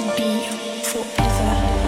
to be forever.